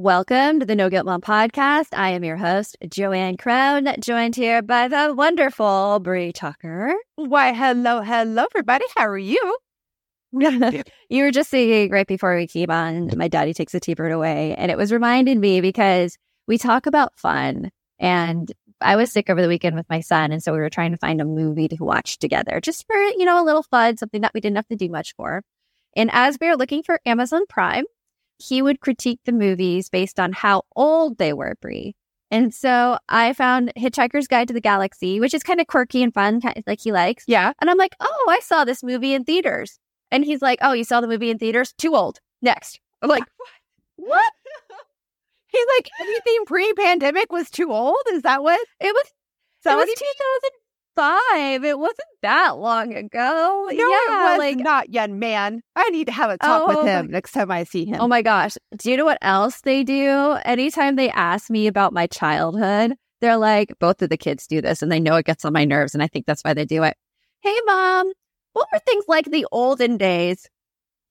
Welcome to the No Guilt Mom podcast. I am your host, Joanne Crown, joined here by the wonderful Brie Tucker. Why, hello, hello, everybody. How are you? you were just saying right before we came on, my daddy takes the T-bird away. And it was reminding me because we talk about fun. And I was sick over the weekend with my son. And so we were trying to find a movie to watch together just for, you know, a little fun, something that we didn't have to do much for. And as we were looking for Amazon Prime, he would critique the movies based on how old they were, Brie. And so I found Hitchhiker's Guide to the Galaxy, which is kind of quirky and fun, kind of like he likes. Yeah. And I'm like, oh, I saw this movie in theaters. And he's like, oh, you saw the movie in theaters? Too old. Next. I'm like, what? he's like, anything pre pandemic was too old? Is that what? It was. So it was 2000, five. It wasn't that long ago. No, yeah, it was like not, young man. I need to have a talk oh, with him next time I see him. Oh my gosh. Do you know what else they do? Anytime they ask me about my childhood, they're like, both of the kids do this and they know it gets on my nerves. And I think that's why they do it. Hey, mom, what were things like the olden days?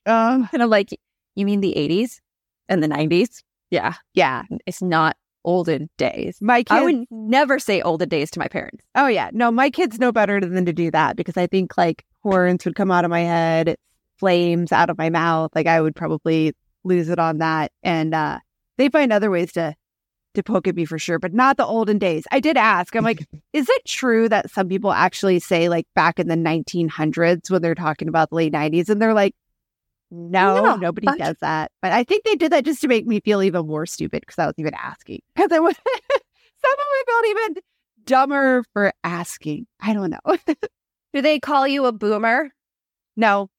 Um, and I'm like, you mean the 80s and the 90s? Yeah. Yeah. It's not olden days. My kids, I would never say olden days to my parents. Oh yeah, no, my kids know better than to do that because I think like horns would come out of my head, flames out of my mouth. Like I would probably lose it on that, and uh, they find other ways to to poke at me for sure, but not the olden days. I did ask. I'm like, is it true that some people actually say like back in the 1900s when they're talking about the late 90s, and they're like, no, no nobody but... does that. But I think they did that just to make me feel even more stupid because I was even asking. Because I was some of me felt even dumber for asking. I don't know. Do they call you a boomer? No.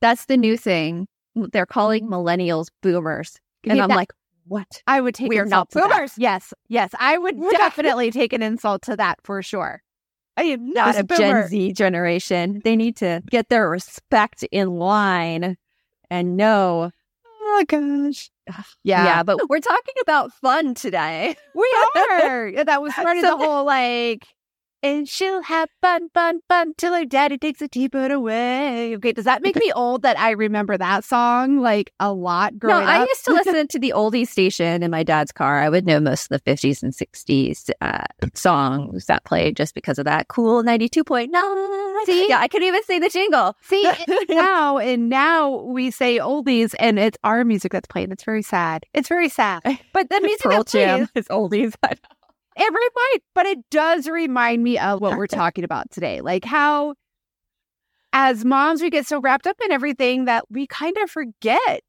That's the new thing. They're calling mm-hmm. millennials boomers. And I'm that, like, what? I would take we are not boomers. Yes, yes. I would definitely take an insult to that for sure. I am not a, a Gen Z generation. They need to get their respect in line and know. Oh gosh. Yeah. Yeah, but we're talking about fun today. We are. that was part of the whole like and she'll have fun, fun, fun till her daddy takes a T-bird away. Okay, does that make me old that I remember that song like a lot growing up? no, I used to listen to the oldie station in my dad's car. I would know most of the 50s and 60s uh, songs that played just because of that cool 92.9. See? Yeah, I could even say the jingle. See, now, and now we say oldies and it's our music that's playing. It's very sad. It's very sad. But the music Pearl Jam is oldies. It might, but it does remind me of what we're talking about today. Like how, as moms, we get so wrapped up in everything that we kind of forget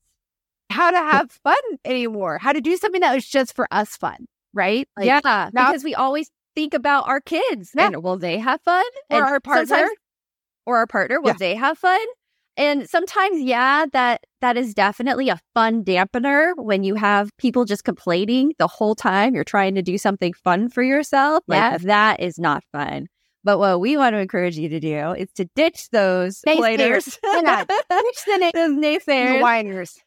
how to have fun anymore, how to do something that was just for us fun, right? Like, yeah, now, because we always think about our kids yeah. and will they have fun or our partner. or our partner? Will Yeah. they have fun? And sometimes, yeah, that that is definitely a fun dampener when you have people just complaining the whole time you're trying to do something fun for yourself. Like that is not fun. But what we want to encourage you to do is to ditch those Naysayers. complainers, Yeah. Ditch the na- those the naysayers, whiners.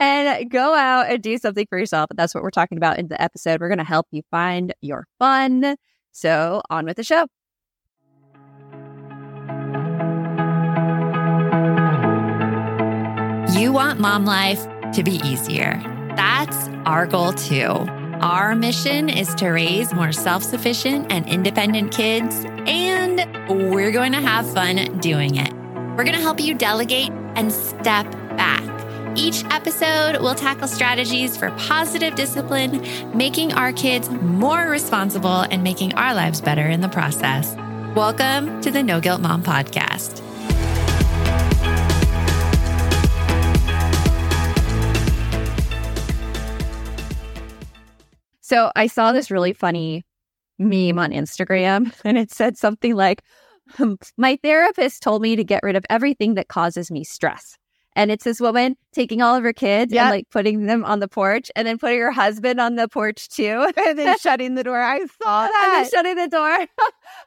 and go out and do something for yourself. And that's what we're talking about in the episode. We're going to help you find your fun. So on with the show. You want mom life to be easier. That's our goal too. Our mission is to raise more self sufficient and independent kids, and we're going to have fun doing it. We're going to help you delegate and step back. Each episode we'll tackle strategies for positive discipline, making our kids more responsible and making our lives better in the process. Welcome to the No Guilt Mom Podcast. So I saw this really funny meme on Instagram and it said something like, My therapist told me to get rid of everything that causes me stress. And it's this woman taking all of her kids Yep. and like putting them on the porch and then putting her husband on the porch too. and then shutting the door. I saw and that. then shutting the door.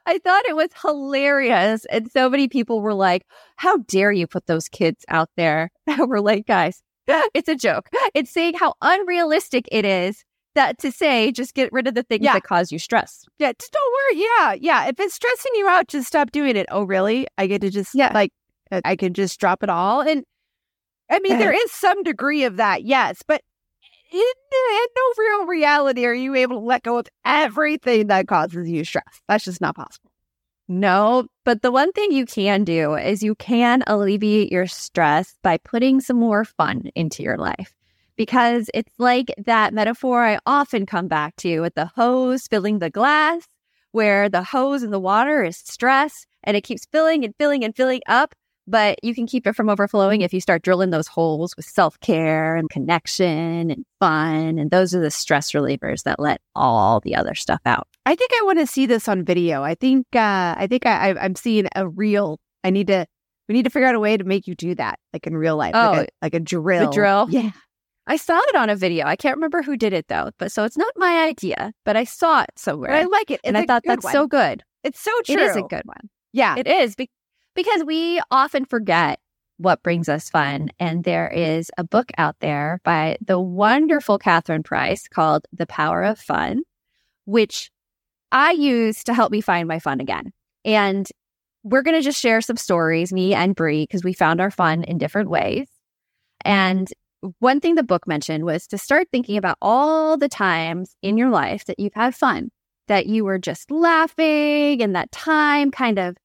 I thought it was hilarious. And so many people were like, How dare you put those kids out there? We're like, Guys, it's a joke. It's saying how unrealistic it is that to say just get rid of the things Yeah. that cause you stress. Yeah, just don't worry. Yeah, yeah. If it's stressing you out, just stop doing it. Oh, really? I get to just Yeah. like uh, I can just drop it all. And I mean, there is some degree of that, yes, but in, in no real reality are you able to let go of everything that causes you stress. That's just not possible. No, but the one thing you can do is you can alleviate your stress by putting some more fun into your life. Because it's like that metaphor I often come back to with the hose filling the glass, where the hose in the water is stress and it keeps filling and filling and filling up. But you can keep it from overflowing if you start drilling those holes with self care and connection and fun. And those are the stress relievers that let all the other stuff out. I think I want to see this on video. I think uh I think I, I'm seeing a real. I need to. We need to figure out a way to make you do that, like in real life, like, Oh, a, like a drill. drill? Yeah. I saw it on a video. I can't remember who did it though, but so it's not my idea, but I saw it somewhere. But I like it, and I thought that's one. so good. It's so true. It is a good one. Yeah. It is be- because we often forget what brings us fun. And there is a book out there by the wonderful Catherine Price called The Power of Fun, which I use to help me find my fun again. And we're going to just share some stories, me and Brie, because we found our fun in different ways. And one thing the book mentioned was to start thinking about all the times in your life that you've had fun, that you were just laughing and that time kind of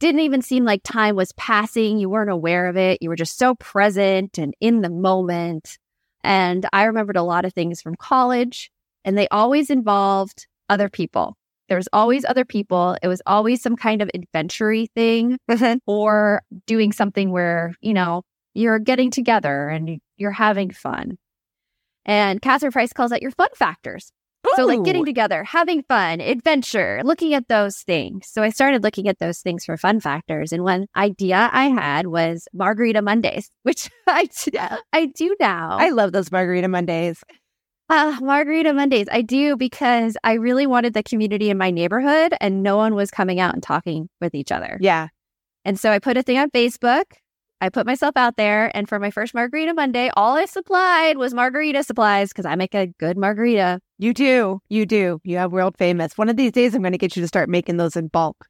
didn't even seem like time was passing. You weren't aware of it. You were just so present and in the moment. And I remembered a lot of things from college, and they always involved other people. There was always other people. It was always some kind of adventure thing mm-hmm. or doing something where, you know, you're getting together and you're having fun. And Catherine Price calls that your fun factors. So, like getting together, having fun, adventure, looking at those things. So, I started looking at those things for fun factors. And one idea I had was Margarita Mondays, which I, I do now. I love those margarita Mondays. Uh, Margarita Mondays. I do because I really wanted the community in my neighborhood and no one was coming out and talking with each other. Yeah. And so I put a thing on Facebook. I put myself out there. And for my first Margarita Monday, all I supplied was margarita supplies because I make a good margarita. You do. You do. You have world famous. One of these days, I'm going to get you to start making those in bulk.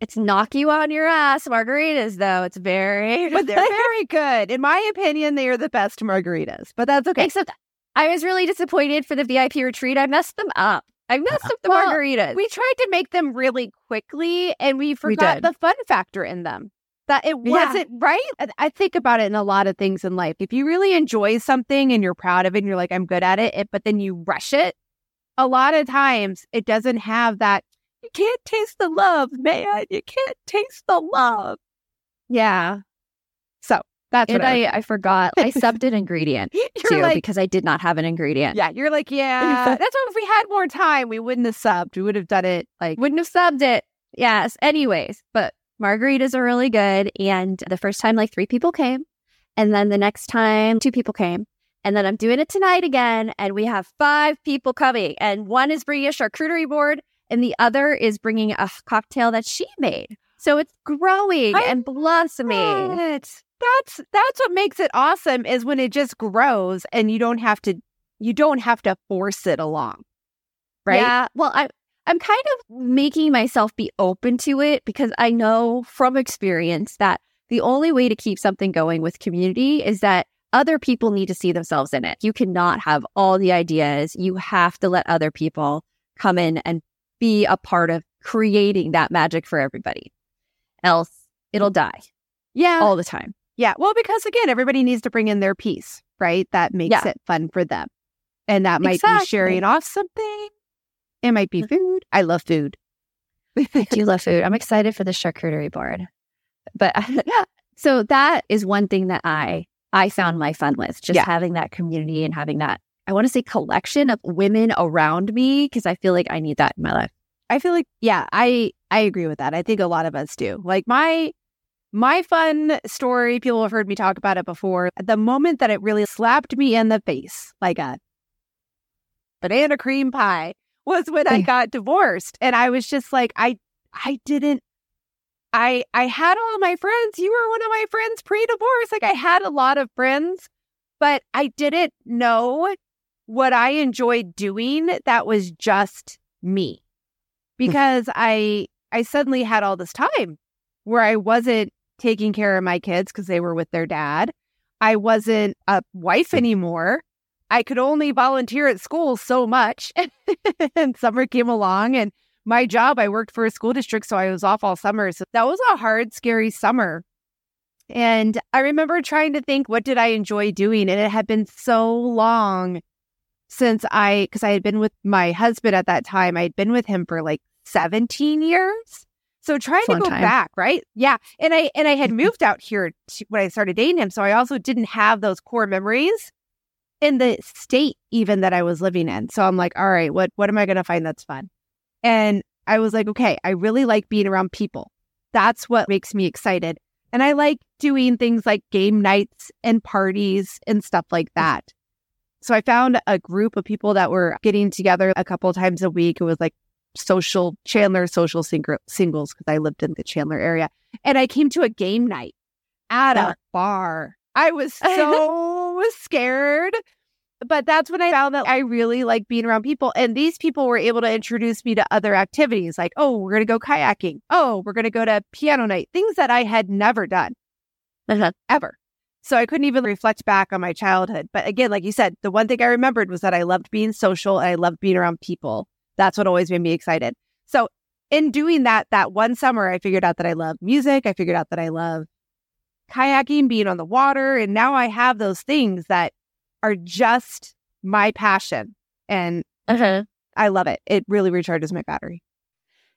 It's knock you on your ass margaritas, though. It's very, But they're very good. In my opinion, they are the best margaritas. But that's okay. Except I was really disappointed for the VIP retreat. I messed them up. I uh, messed up the Well, margaritas. We tried to make them really quickly and we forgot did. the fun factor in them. That it wasn't right. I- I think about it in a lot of things in life. If you really enjoy something and you're proud of it and you're like, I'm good at it, it but then you rush it, a lot of times it doesn't have that. You can't taste the love, man. You can't taste the love. yeah. So that's And what I, I, I forgot. I subbed an ingredient too like, because I did not have an ingredient. yeah, you're like, yeah. That's why if we had more time, we wouldn't have subbed. We would have done it like Wouldn't have subbed it. Yes. Anyways, but Margaritas are really good. And the first time, like three people came. And then the next time, two people came. And then I'm doing it tonight again. And we have five people coming. And one is bringing a charcuterie board, and the other is bringing a cocktail that she made. So it's growing I and blossoming. It. That's that's what makes it awesome is when it just grows and you don't have to you don't have to force it along. Right? Yeah. Well, I I'm kind of making myself be open to it because I know from experience that the only way to keep something going with community is that other people need to see themselves in it. You cannot have all the ideas. You have to let other people come in and be a part of creating that magic for everybody. Else it'll die Yeah. all the time. Yeah. Well, because again, everybody needs to bring in their piece, right? That makes Yeah. it fun for them. And that might be sharing off something. It might be mm. food. I love food. I do love food. I'm excited for the charcuterie board. But yeah, so that is one thing that I I found my fun with, just Yeah. having that community and having that I want to say collection of women around me because I feel like I need that in my life. I feel like, yeah, I I agree with that. I think a lot of us do. Like my my fun story, people have heard me talk about it before. The moment that it really slapped me in the face, like a banana cream pie, was when I mm. got divorced. And I was just like, I I didn't I I had all my friends. You were one of my friends pre-divorce. Like I had a lot of friends, but I didn't know what I enjoyed doing that was just me. Mm. Because I I suddenly had all this time where I wasn't taking care of my kids because they were with their dad. I wasn't a wife mm. anymore. I could only volunteer at school so much. and summer came along and my job, I worked for a school district, so I was off all summer. So that was a hard, scary summer. And I remember trying to think, what did I enjoy doing? And it had been so long since I, because I had been with my husband at that time, I had been with him for like 17 years. So trying That's to go time. back, right? Yeah. And I, and I had moved out here to, when I started dating him. So I also didn't have those core memories in the state even that I was living in. So I'm like, all right, what, what am I going to find that's fun? And I was like, okay, I really like being around people. That's what makes me excited. And I like doing things like game nights and parties and stuff like mm. that. So I found a group of people that were getting together a couple times a week. It was like social Chandler social sing- singles because I lived in the Chandler area. And I came to a game night at a bar. I was so scared. But that's when I found that I really like being around people. And these people were able to introduce me to other activities like, oh, we're going to go kayaking. Oh, we're going to go to piano night, things that I had never done uh-huh. ever. So I couldn't even reflect back on my childhood. But again, like you said, the one thing I remembered was that I loved being social and I loved being around people. That's what always made me excited. So in doing that, that one summer, I figured out that I love music. I figured out that I love kayaking, being on the water. And now I have those things that are just my passion. And Uh-huh. I love it. It really recharges my battery.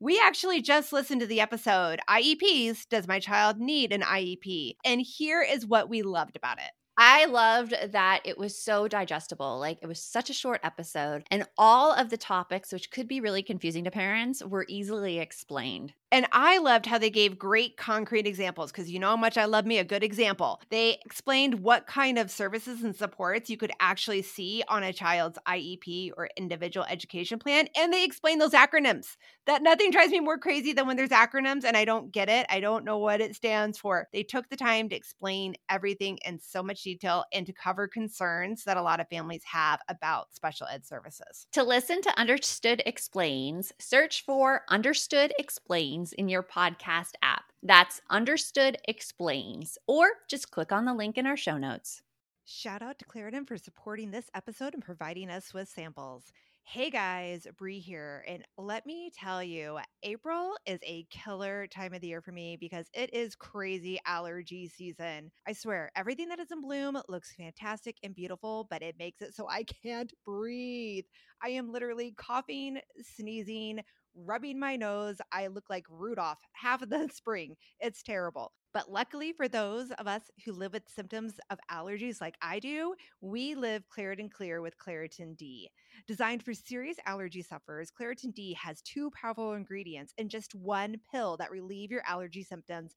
We actually just listened to the episode IEPs Does My Child Need an IEP? And here is what we loved about it. I loved that it was so digestible. Like it was such a short episode, and all of the topics, which could be really confusing to parents, were easily explained. And I loved how they gave great concrete examples because you know how much I love me a good example. They explained what kind of services and supports you could actually see on a child's IEP or individual education plan. And they explained those acronyms. That nothing drives me more crazy than when there's acronyms and I don't get it. I don't know what it stands for. They took the time to explain everything in so much detail and to cover concerns that a lot of families have about special ed services. To listen to Understood Explains, search for Understood Explains in your podcast app. That's Understood Explains, or just click on the link in our show notes. Shout out to Claritin for supporting this episode and providing us with samples. Hey guys, Brie here. And let me tell you, April is a killer time of the year for me because it is crazy allergy season. I swear, everything that is in bloom looks fantastic and beautiful, but it makes it so I can't breathe. I am literally coughing, sneezing, rubbing my nose. I look like Rudolph half of the spring. It's terrible. But luckily for those of us who live with symptoms of allergies like I do, we live Claritin Clear with Claritin D. Designed for serious allergy sufferers, Claritin D has two powerful ingredients in just one pill that relieve your allergy symptoms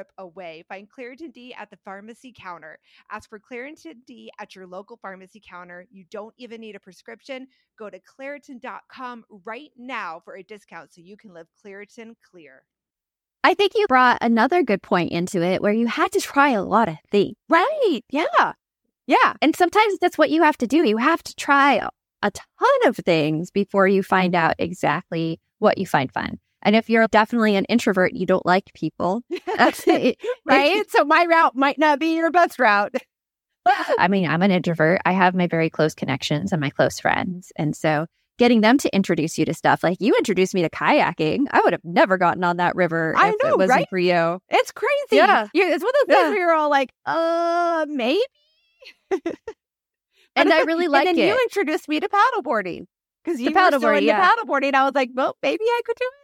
away. Find Claritin D at the pharmacy counter. Ask for Claritin D at your local pharmacy counter. You don't even need a prescription. Go to Claritin.com right now for a discount so you can live Claritin clear. I think you brought another good point into it where you had to try a lot of things. Right. Yeah. Yeah. And sometimes that's what you have to do. You have to try a, a ton of things before you find mm-hmm. out exactly what you find fun. And if you're definitely an introvert, you don't like people. right. so my route might not be your best route. I mean, I'm an introvert. I have my very close connections and my close friends. And so getting them to introduce you to stuff like you introduced me to kayaking, I would have never gotten on that river I if know, it wasn't right? for you. It's crazy. Yeah. It's one of those things Yeah. where you're all like, uh, maybe. And I really and like then it. you introduced me to paddleboarding because you The were still into yeah. paddleboarding. I was like, well, maybe I could do it.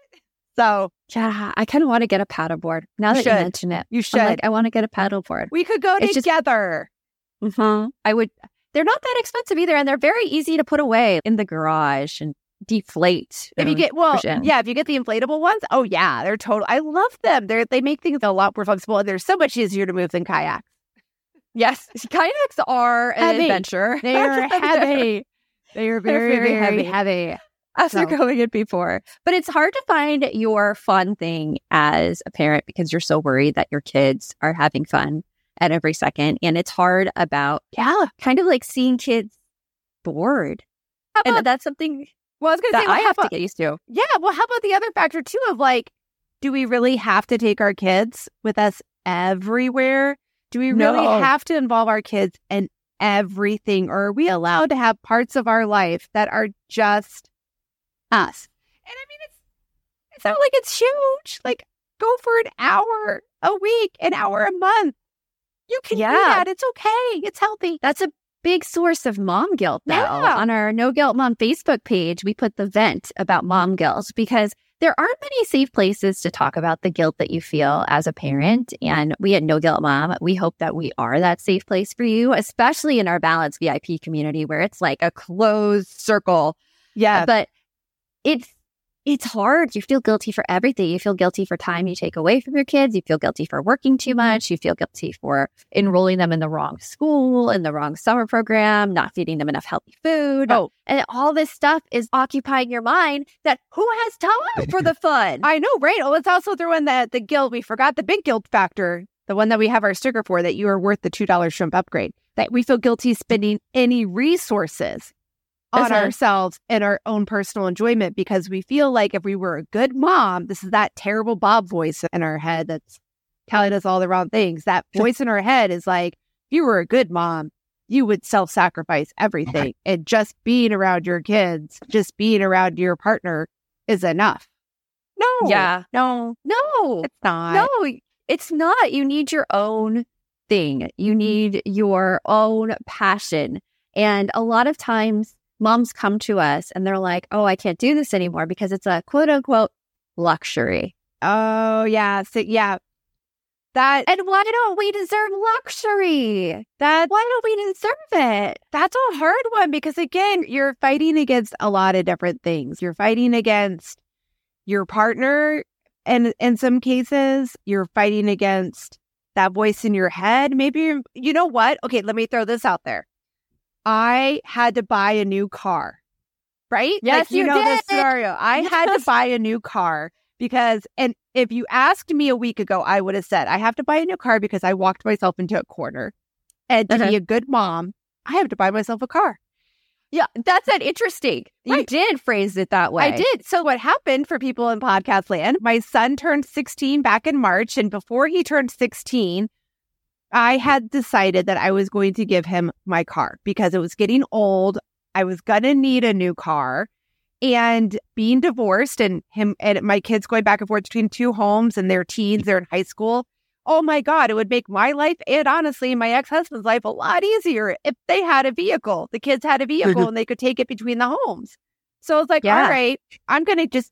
So Yeah, I kind of want to get a paddleboard now that should. you mention it. you I'm should. like, I want to get a paddleboard. we could go It's just- together. Mm-hmm. I would. They're not that expensive either, and they're very easy to put away in the garage and deflate. If you get well, in. yeah, if you get the inflatable ones, oh yeah, they're total. I love them. They they make things a lot more flexible, and they're so much easier to move than kayaks. yes, kayaks are an Heavy. adventure. They are heavy. They are very, very, very heavy. heavy. After So- going it before. But it's hard to find your fun thing as a parent because you're so worried that your kids are having fun at every second. And it's hard about Yeah. kind of like seeing kids bored. About, And that's something well, I was going to say, well, I have to get used to. Yeah. Well, how about the other factor too of like, do we really have to take our kids with us everywhere? Do we really No. have to involve our kids in everything? Or are we allowed to have parts of our life that are just us? And I mean, it's it's not like it's huge. Like, go for an hour a week, an hour a month. You can do Yeah. that. It's okay. It's healthy. That's a big source of mom guilt, though. Yeah. On our No Guilt Mom Facebook page, we put the vent about mom guilt because there aren't many safe places to talk about the guilt that you feel as a parent. And we at No Guilt Mom, we hope that we are that safe place for you, especially in our Balance VIP community where it's like a closed circle. Yeah. But it's it's hard. You feel guilty for everything. You feel guilty for time you take away from your kids. You feel guilty for working too mm-hmm. much. You feel guilty for enrolling them in the wrong school, in the wrong summer program, not feeding them enough healthy food. Oh. And all this stuff is occupying your mind that who has time for the fun? I know, right? Oh, let's also throw in the the guilt. We forgot the big guilt factor, the one that we have our sticker for that you are worth the two dollars shrimp upgrade. That we feel guilty spending any resources on Uh-huh. ourselves and our own personal enjoyment because we feel like if we were a good mom, this is that terrible Bob voice in our head that's telling us all the wrong things. That voice in our head is like, if you were a good mom, you would self sacrifice everything. And just being around your kids, just being around your partner is enough. No. Yeah. No, No, it's not. no, it's not. You need your own thing. You need your own passion. And a lot of times moms come to us and they're like, oh, I can't do this anymore because it's a quote unquote luxury. Oh, yeah. So, yeah. That, And why don't we deserve luxury? that, Why don't we deserve it? that's a hard one because, again, you're fighting against a lot of different things. You're fighting against your partner. And in some cases, you're fighting against that voice in your head. Maybe, you know what? Okay, let me throw this out there. I had to buy a new car right? Yes, like, you, you know this did. scenario. I had to buy a new car because, and if you asked me a week ago, I would have said I have to buy a new car because I walked myself into a corner, and to Uh-huh. be a good mom, I have to buy myself a car. Yeah, that's an interesting. You did phrase it that way. I did. So what happened for people in podcast land? My son turned 16 back in March, and before he turned 16, I had decided that I was going to give him my car because it was getting old. I was gonna need a new car. And being divorced and him and my kids going back and forth between two homes and their teens, they're in high school. Oh my God, it would make my life and honestly my ex husband's life a lot easier if they had a vehicle. The kids had a vehicle and they could take it between the homes. So I was like, Yeah. all right, I'm going to just,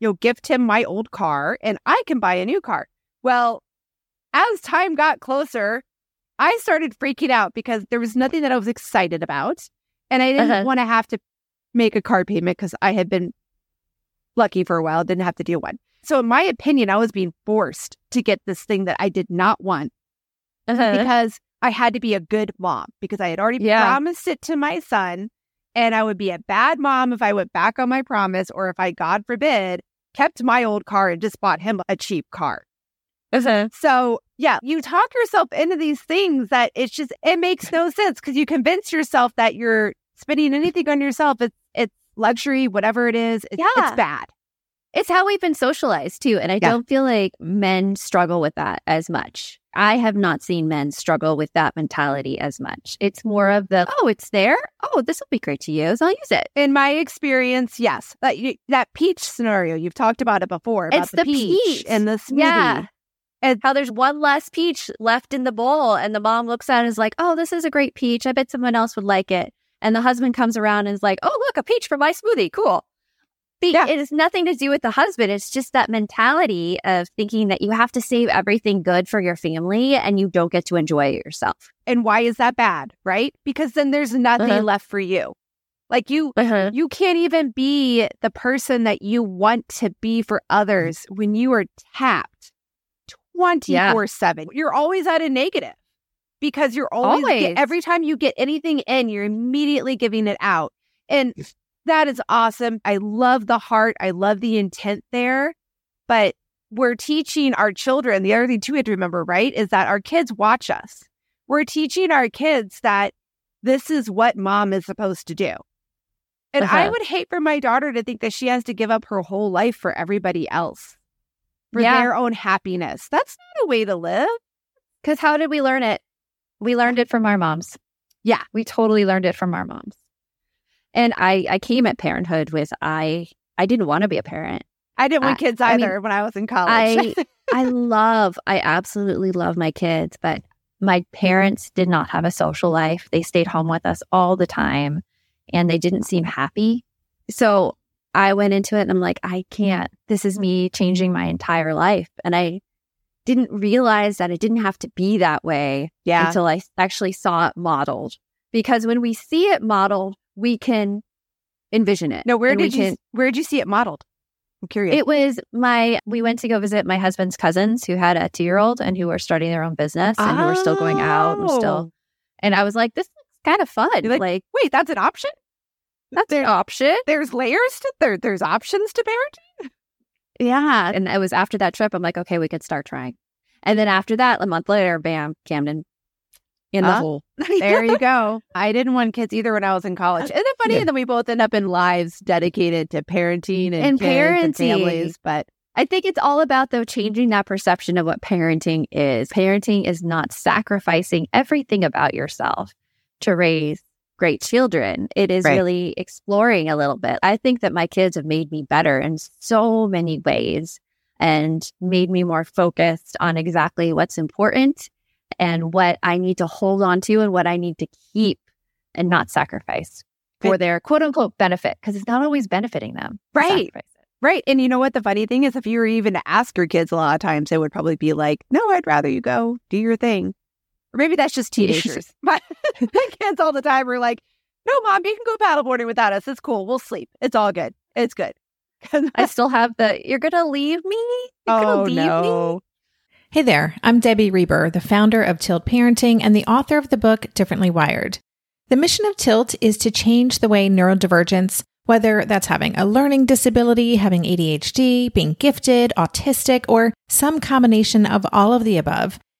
you know, gift him my old car and I can buy a new car. Well, as time got closer, I started freaking out because there was nothing that I was excited about. And I didn't Uh-huh. want to have to make a car payment because I had been lucky for a while, didn't have to deal one. So, in my opinion, I was being forced to get this thing that I did not want Uh-huh. because I had to be a good mom because I had already Yeah. promised it to my son. And I would be a bad mom if I went back on my promise or if I, God forbid, kept my old car and just bought him a cheap car. Uh-huh. So, yeah, you talk yourself into these things that it's just, it makes no sense because you convince yourself that you're spending anything on yourself. It's, it's luxury, whatever it is. It's, Yeah. it's bad. It's how we've been socialized too. And I Yeah. don't feel like men struggle with that as much. I have not seen men struggle with that mentality as much. It's more of the, oh, it's there. Oh, this will be great to use. I'll use it. In my experience, yes, that you, that peach scenario you've talked about it before. About It's the peach. and the smoothie. Yeah. And how there's one less peach left in the bowl, and the mom looks at it and is like, oh, this is a great peach. I bet someone else would like it. And the husband comes around and is like, oh, look, a peach for my smoothie. Cool. The, Yeah. It has nothing to do with the husband. It's just that mentality of thinking that you have to save everything good for your family and you don't get to enjoy it yourself. And why is that bad? Right? Because then there's nothing Uh-huh. left for you. Like you, Uh-huh. you can't even be the person that you want to be for others when you are tapped 24 7. You're always at a negative because you're always, Always. every time you get anything in, you're immediately giving it out. And that is awesome. I love the heart, I love the intent there. But we're teaching our children, the other thing too we have to remember, right, is that our kids watch us. We're teaching our kids that this is what mom is supposed to do. And I Uh-huh. would hate for my daughter to think that she has to give up her whole life for everybody else, for Yeah. their own happiness. That's not a way to live. Because how did we learn it? We learned it from our moms. Yeah. We totally learned it from our moms. And I, I came at parenthood with I I didn't want to be a parent. I didn't want I- kids I mean, either when I was in college. I I love, I absolutely love my kids, but my mm-hmm. parents did not have a social life. They stayed home with us all the time and they didn't seem happy. So I went into it and I'm like, I can't. This is mm-hmm. me changing my entire life. And I didn't realize that it didn't have to be that way yeah. until I actually saw it modeled. Because when we see it modeled, we can envision it. no, where did you can- where did you see it modeled? I'm curious. it was my, we went to go visit my husband's cousins who had a two year old and who were starting their own business and who were still going out and still. Oh. And I was like, this looks kind of fun. Oh. Like, like, Wait, that's an option? That's an option. There's layers to there. There's options to parenting. Yeah. And it was after that trip, I'm like, okay, we could start trying. And then after that, a month later, bam, Camden in the hole. There you go. I didn't want kids either when I was in uh, college. Isn't it funny Yeah. that we both end up in lives dedicated to mm, parenting and, And kids and parenting. families? But I think it's all about though changing that perception of what parenting is. Parenting is not sacrificing everything about yourself to raise great children. It is Right. really exploring a little bit. I think that my kids have made me better in so many ways and made me more focused on exactly what's important and what I need to hold on to and what I need to keep and not sacrifice for Good. their quote unquote benefit because it's not always benefiting them. Right. right. And you know what the funny thing is, if you were even to ask your kids a lot of times, they would probably be like, No, I'd rather you go do your thing. Or maybe that's just teenagers. my, my kids all the time are like, No, mom, you can go paddleboarding without us. It's cool. We'll sleep. It's all good. It's good. I still have the you're gonna leave me? You're gonna oh leave no. Hey there, I'm Debbie Reber, the founder of Tilt Parenting and the author of the book Differently Wired. The mission of Tilt is to change the way neurodivergence, Whether that's having a learning disability, having ADHD, being gifted, autistic, or some combination of all of the above,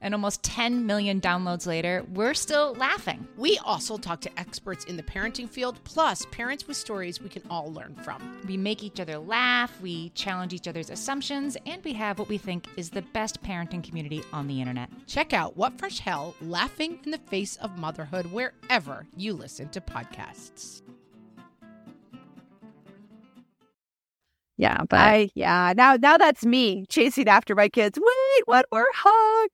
And almost 10 million downloads later, we're still laughing. We also talk to experts in the parenting field, plus parents with stories we can all learn from. We make each other laugh, we challenge each other's assumptions, and we have what we think is the best parenting community on the internet. Check out What Fresh Hell Laughing in the Face of Motherhood wherever you listen to podcasts. Yeah, but I yeah. Now now that's me chasing after my kids. Wait, one more hug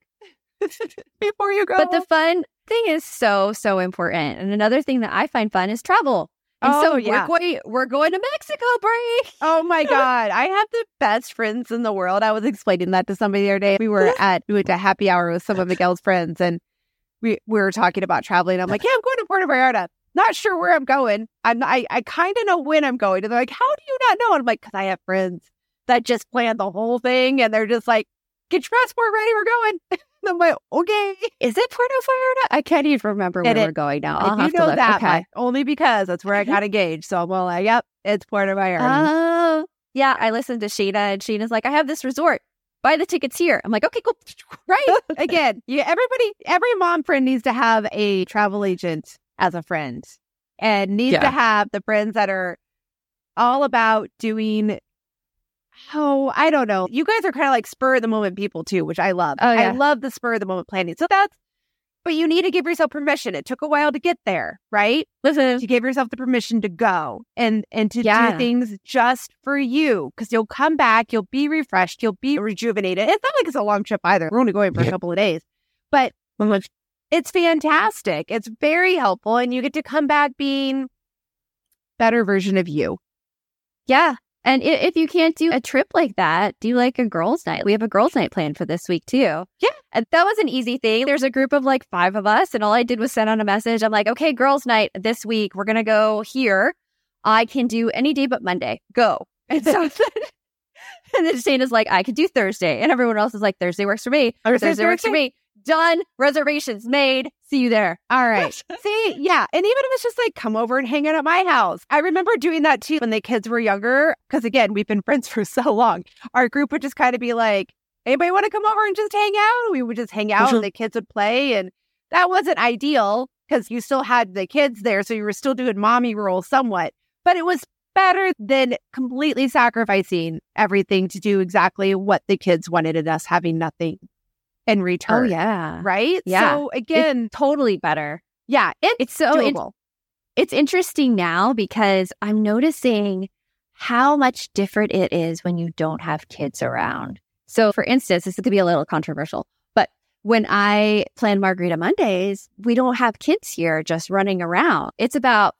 before you go. but the fun thing is so so important. And another thing that I find fun is travel. And Oh, so we're going we're going to Mexico break. Oh my God. I have the best friends in the world. I was explaining that to somebody the other day. We were at, we went to happy hour with some of Miguel's friends and we, we were talking about traveling. I'm like, yeah, I'm going to Puerto Vallarta. Not sure where I'm going. I'm, I, I kind of know when I'm going. And they're like, how do you not know? And I'm like, because I have friends that just planned the whole thing. And they're just like, get your passport ready. We're going. and I'm like, okay. Is it Puerto Vallarta? I can't even remember where it- we're going now. I'll I have to know look. that okay. only because that's where I got engaged. So I'm all like, yep, it's Puerto Vallarta. Oh, yeah. I listened to Sheena, and Sheena's like, I have this resort. Buy the tickets here. I'm like, okay, cool. right? Again, you everybody, every mom friend needs to have a travel agent as a friend, and needs Yeah. to have the friends that are all about doing. Oh, I don't know. You guys are kind of like spur of the moment people too, which I love. Oh, yeah. I love the spur of the moment planning. So that's, but you need to give yourself permission. It took a while to get there, right? Listen, To give yourself the permission to go and and to Yeah. do things just for you, because you'll come back, you'll be refreshed, you'll be rejuvenated. It's not like it's a long trip either. We're only going for a couple of days, but it's fantastic. It's very helpful, and you get to come back being better version of you. yeah. And if you can't do a trip like that, do like a girls' night. We have a girls' night planned for this week too. Yeah. And that was an easy thing. There's a group of like five of us, and all I did was send out a message. I'm like, okay, girls' night this week. We're gonna go here. I can do any day but Monday. Go. And so and then Shane like, I could do Thursday. And everyone else is like, Thursday works for me. Thursday Thursday works for me. Done. Reservations made. See you there. All right. See, yeah. And even if it's just like come over and hang out at my house. I remember doing that too when the kids were younger. Cause again, we've been friends for so long. Our group would just kind of be like, anybody want to come over and just hang out? We would just hang out and the kids would play. And that wasn't ideal because you still had the kids there. So you were still doing mommy role somewhat, but it was better than completely sacrificing everything to do exactly what the kids wanted and us having nothing in Oh return. yeah. Right? Yeah. So again, Totally better. yeah, it's It's so in- it's interesting now because I'm noticing how much different it is when you don't have kids around. So, for instance, this could be a little controversial, but when I plan Margarita Mondays, we don't have kids here just running around. It's about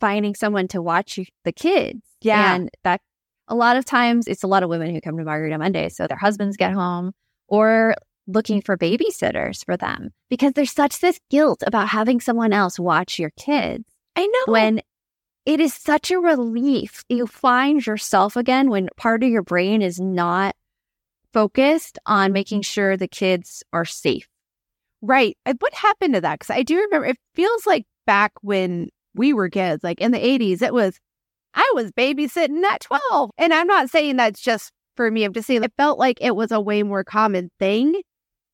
finding someone to watch the kids. Yeah. And that a lot of times it's a lot of women who come to Margarita Mondays. So their husbands get home or looking for babysitters for them because there's such this guilt about having someone else watch your kids I know. when it is such a relief. You find yourself again when part of your brain is not focused on making sure the kids are safe. Right. What happened to that? Because I do remember it feels like back when we were kids, like in the 80s, it was, I was babysitting at 12. And I'm not saying that's just for me. I'm just saying it felt like it was a way more common thing.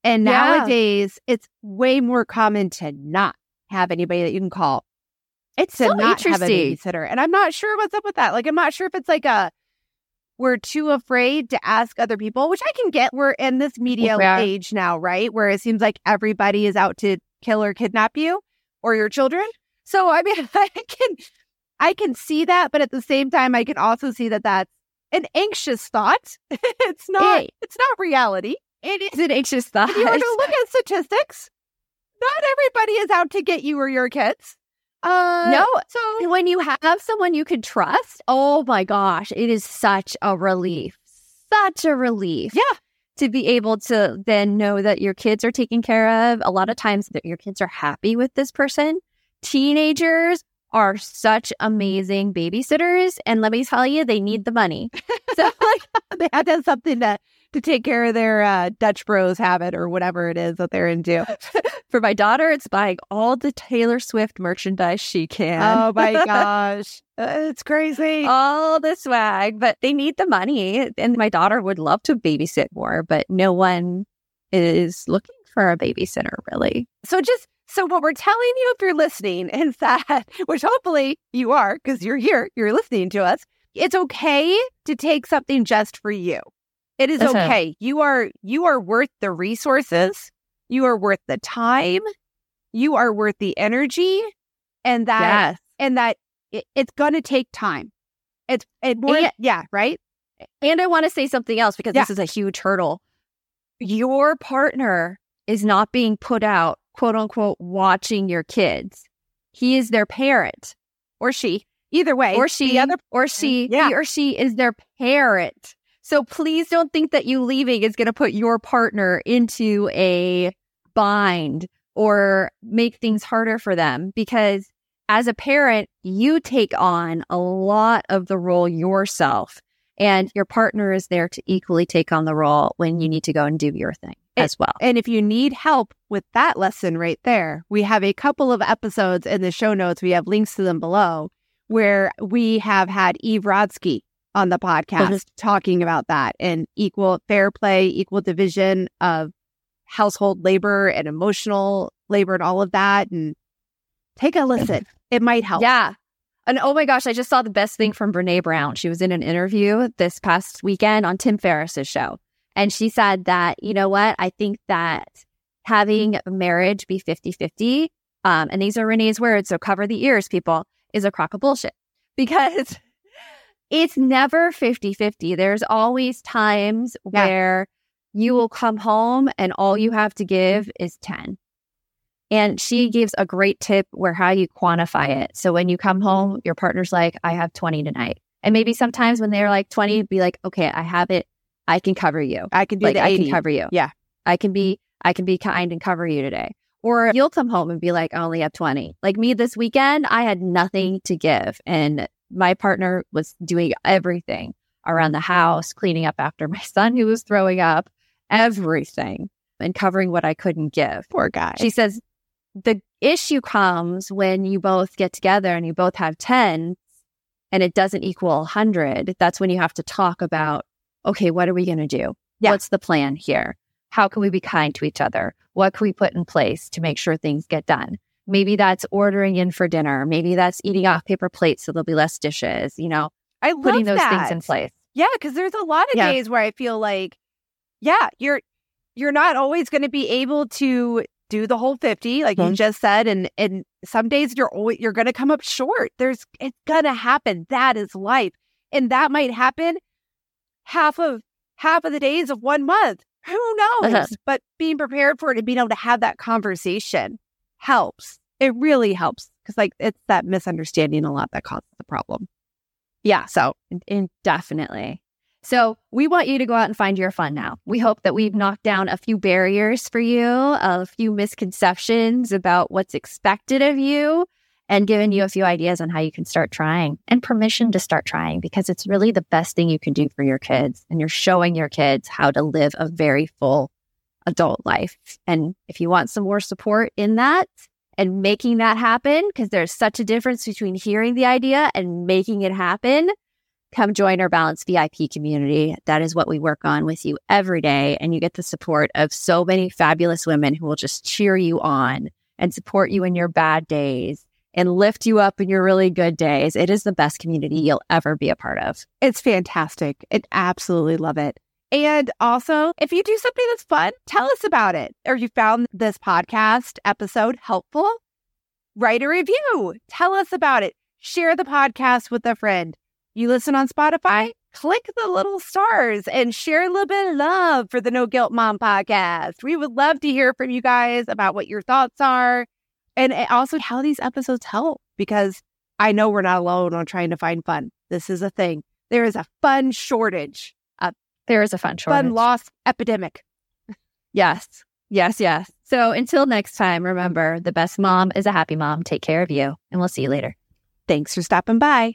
And Yeah. nowadays, it's way more common to not have anybody that you can call. It's to so not have a babysitter. And I'm not sure what's up with that. Like, I'm not sure if it's like a, we're too afraid to ask other people, which I can get. We're in this media Yeah. age now, right? Where it seems like everybody is out to kill or kidnap you or your children. So, I mean, I can, I can see that. But at the same time, I can also see that that's an anxious thought. it's not, it's not reality. It is an anxious thought. if you were to look at statistics, not everybody is out to get you or your kids. Uh, No, so when you have someone you can trust, oh my gosh, it is such a relief. Such a relief. Yeah. To be able to then know that your kids are taken care of. A lot of times that your kids are happy with this person. Teenagers are such amazing babysitters. And let me tell you, they need the money. so like they had to have something to to take care of their uh, Dutch Bros habit or whatever it is that they're into. For my daughter, it's buying all the Taylor Swift merchandise she can. oh my gosh, Uh, it's crazy. all the swag, but they need the money. And my daughter would love to babysit more, but no one is looking for a babysitter really. So just so what we're telling you if you're listening is that which hopefully you are because you're here, you're listening to us. It's okay to take something just for you. It is Uh-huh. okay. You are you are worth the resources. You are worth the time. You are worth the energy and that yes. and that it, it's going to take time. It's it more And- yeah, right? And I want to say something else because Yeah. this is a huge hurdle. Your partner is not being put out, quote unquote, watching your kids. He is their parent. Or she. Either way. or she the other or she Yeah. he or she is their parent so please don't think that you leaving is going to put your partner into a bind or make things harder for them because as a parent you take on a lot of the role yourself and your partner is there to equally take on the role when you need to go and do your thing as well And if you need help with that lesson right there, we have a couple of episodes in the show notes. We have links to them below where we have had Eve Rodsky on the podcast Mhm. talking about that and equal fair play, equal division of household labor and emotional labor and all of that. And take a listen. It might help. Yeah. And oh my gosh, I just saw the best thing from Brene Brown. She was in an interview this past weekend on Tim Ferriss's show. And she said that, you know what? I think that having marriage be 50 50, um, and these are Brene's words, so cover the ears, people, is a crock of bullshit because it's never 50 50. There's always times Yeah. where you will come home and all you have to give is 10. And she gives a great tip where how you quantify it. So when you come home, your partner's like, I have 20 tonight. And maybe sometimes when they're like 20, be like, okay, I have it. I can cover you. I can do Like the I can cover you. Yeah. I can be, I can be kind and cover you today. Or you'll come home and be like, I only have 20. Like me this weekend, I had nothing to give. And my partner was doing everything around the house, cleaning up after my son who was throwing up, everything and covering what I couldn't give. Poor guy. She says the issue comes when you both get together and you both have 10 and it doesn't equal 100. That's when you have to talk about, okay, what are we going to do? Yeah. What's the plan here? How can we be kind to each other? What can we put in place to make sure things get done? Maybe that's ordering in for dinner. Maybe that's eating off paper plates so there'll be less dishes, you know, I love putting those that. things in place. Yeah, because there's a lot of Yeah. days where I feel like, yeah, you're you're not always going to be able to do the whole 50 like you Mhm. just said and and some days you're always you're going to come up short there's it's going to happen that is life and that might happen half of half of the days of one month who knows Uh-huh. but being prepared for it and being able to have that conversation helps it really helps because like it's that misunderstanding a lot that causes the problem yeah so definitely. So we want you to go out and find your fun now. We hope that we've knocked down a few barriers for you, a few misconceptions about what's expected of you. and given you a few ideas on how you can start trying and permission to start trying because it's really the best thing you can do for your kids. And you're showing your kids how to live a very full adult life. And if you want some more support in that and making that happen, because there's such a difference between hearing the idea and making it happen, come join our Balance VIP community. That is what we work on with you every day. And you get the support of so many fabulous women who will just cheer you on and support you in your bad days and lift you up in your really good days. It is the best community you'll ever be a part of. It's fantastic. I absolutely love it. And also, if you do something that's fun, tell us about it. Or you found this podcast episode helpful, write a review. Tell us about it. Share the podcast with a friend. You listen on Spotify, click the little stars and share a little bit of love for the No Guilt Mom podcast. We would love to hear from you guys about what your thoughts are and also how these episodes help because I know we're not alone on trying to find fun. This is a thing. There is a fun shortage, There is a fun shortage. fun loss epidemic. Yes. Yes, yes. So until next time, remember the best mom is a happy mom. Take care of you, and we'll see you later. Thanks for stopping by.